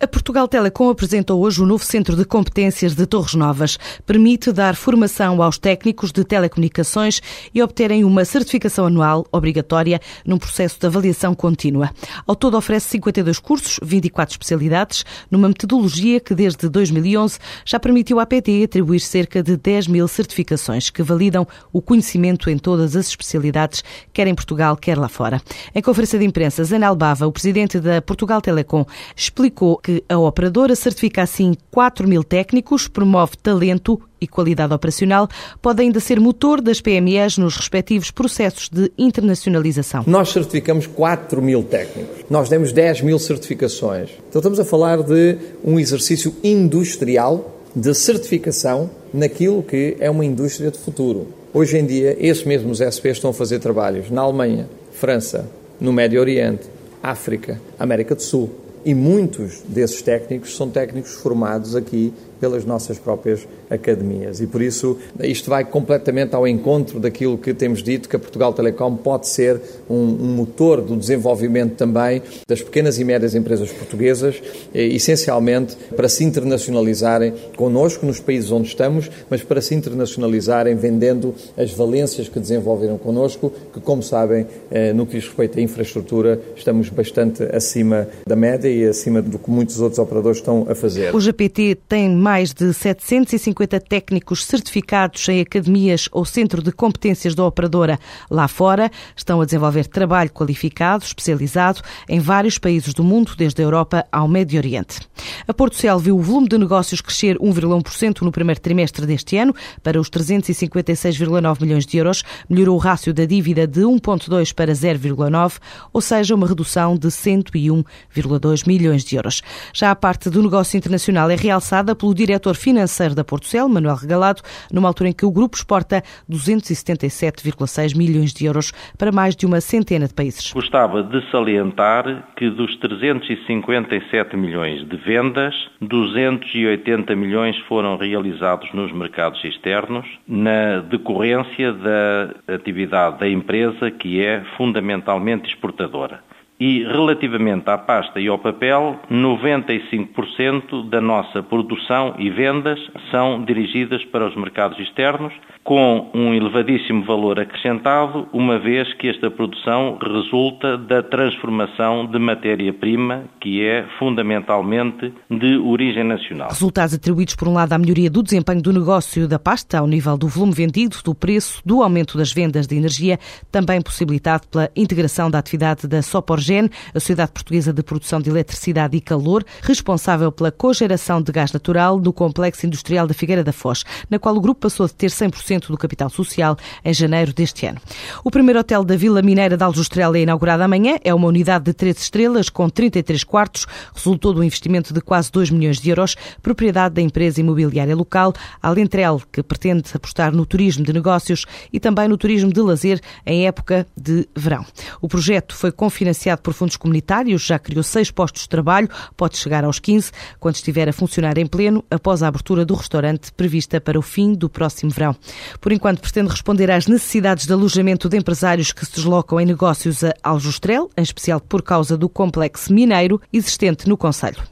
A Portugal Telecom apresentou hoje o novo Centro de Competências de Torres Novas. Permite dar formação aos técnicos de telecomunicações e obterem uma certificação anual obrigatória num processo de avaliação contínua. Ao todo oferece 52 cursos, 24 especialidades, numa metodologia que desde 2011 já permitiu à PT atribuir cerca de 10 mil certificações que validam o conhecimento em todas as especialidades, quer em Portugal, quer lá fora. Em conferência de imprensa, Zana Albava, o presidente da Portugal Telecom, explicou que a operadora certifica assim 4 mil técnicos, promove talento e qualidade operacional, pode ainda ser motor das PMEs nos respectivos processos de internacionalização. Nós certificamos 4 mil técnicos, nós temos 10 mil certificações. Então estamos a falar de um exercício industrial de certificação naquilo que é uma indústria de futuro. Hoje em dia, esses mesmos SPs estão a fazer trabalhos na Alemanha, França, no Médio Oriente, África, América do Sul. E muitos desses técnicos são técnicos formados aqui pelas nossas próprias academias. E por isso isto vai completamente ao encontro daquilo que temos dito, que a Portugal Telecom pode ser um, um motor do desenvolvimento também das pequenas e médias empresas portuguesas, eh, essencialmente para se internacionalizarem connosco nos países onde estamos, mas para se internacionalizarem vendendo as valências que desenvolveram connosco, que como sabem, eh, no que diz respeito à infraestrutura, estamos bastante acima da média e acima do que muitos outros operadores estão a fazer. O GPT tem mais de 750 técnicos certificados em academias ou centro de competências da operadora lá fora. Estão a desenvolver trabalho qualificado, especializado, em vários países do mundo, desde a Europa ao Médio Oriente. A Porto Cel viu o volume de negócios crescer 1,1% no primeiro trimestre deste ano, para os 356,9 milhões de euros. Melhorou o rácio da dívida de 1,2 para 0,9, ou seja, uma redução de 101,2 milhões de euros. Já a parte do negócio internacional é realçada pelo diretor financeiro da Portucel, Manuel Regalado, numa altura em que o grupo exporta 277,6 milhões de euros para mais de uma centena de países. Gostava de salientar que dos 357 milhões de vendas, 280 milhões foram realizados nos mercados externos, na decorrência da atividade da empresa que é fundamentalmente exportadora. E relativamente à pasta e ao papel, 95% da nossa produção e vendas são dirigidas para os mercados externos, com um elevadíssimo valor acrescentado, uma vez que esta produção resulta da transformação de matéria-prima, que é fundamentalmente de origem nacional. Resultados atribuídos, por um lado, à melhoria do desempenho do negócio da pasta, ao nível do volume vendido, do preço, do aumento das vendas de energia, também possibilitado pela integração da atividade da A Sociedade Portuguesa de Produção de Eletricidade e Calor, responsável pela cogeração de gás natural no Complexo Industrial da Figueira da Foz, na qual o grupo passou de ter 100% do capital social em janeiro deste ano. O primeiro hotel da Vila Mineira de Aljustrel é inaugurado amanhã. É uma unidade de três estrelas com 33 quartos. Resultou de um investimento de quase 2 milhões de euros, propriedade da empresa imobiliária local, Alentrel, que pretende apostar no turismo de negócios e também no turismo de lazer em época de verão. O projeto foi confinanciado por fundos comunitários, já criou seis postos de trabalho, pode chegar aos 15 quando estiver a funcionar em pleno após a abertura do restaurante prevista para o fim do próximo verão. Por enquanto, pretende responder às necessidades de alojamento de empresários que se deslocam em negócios a Aljustrel, em especial por causa do complexo mineiro existente no Conselho.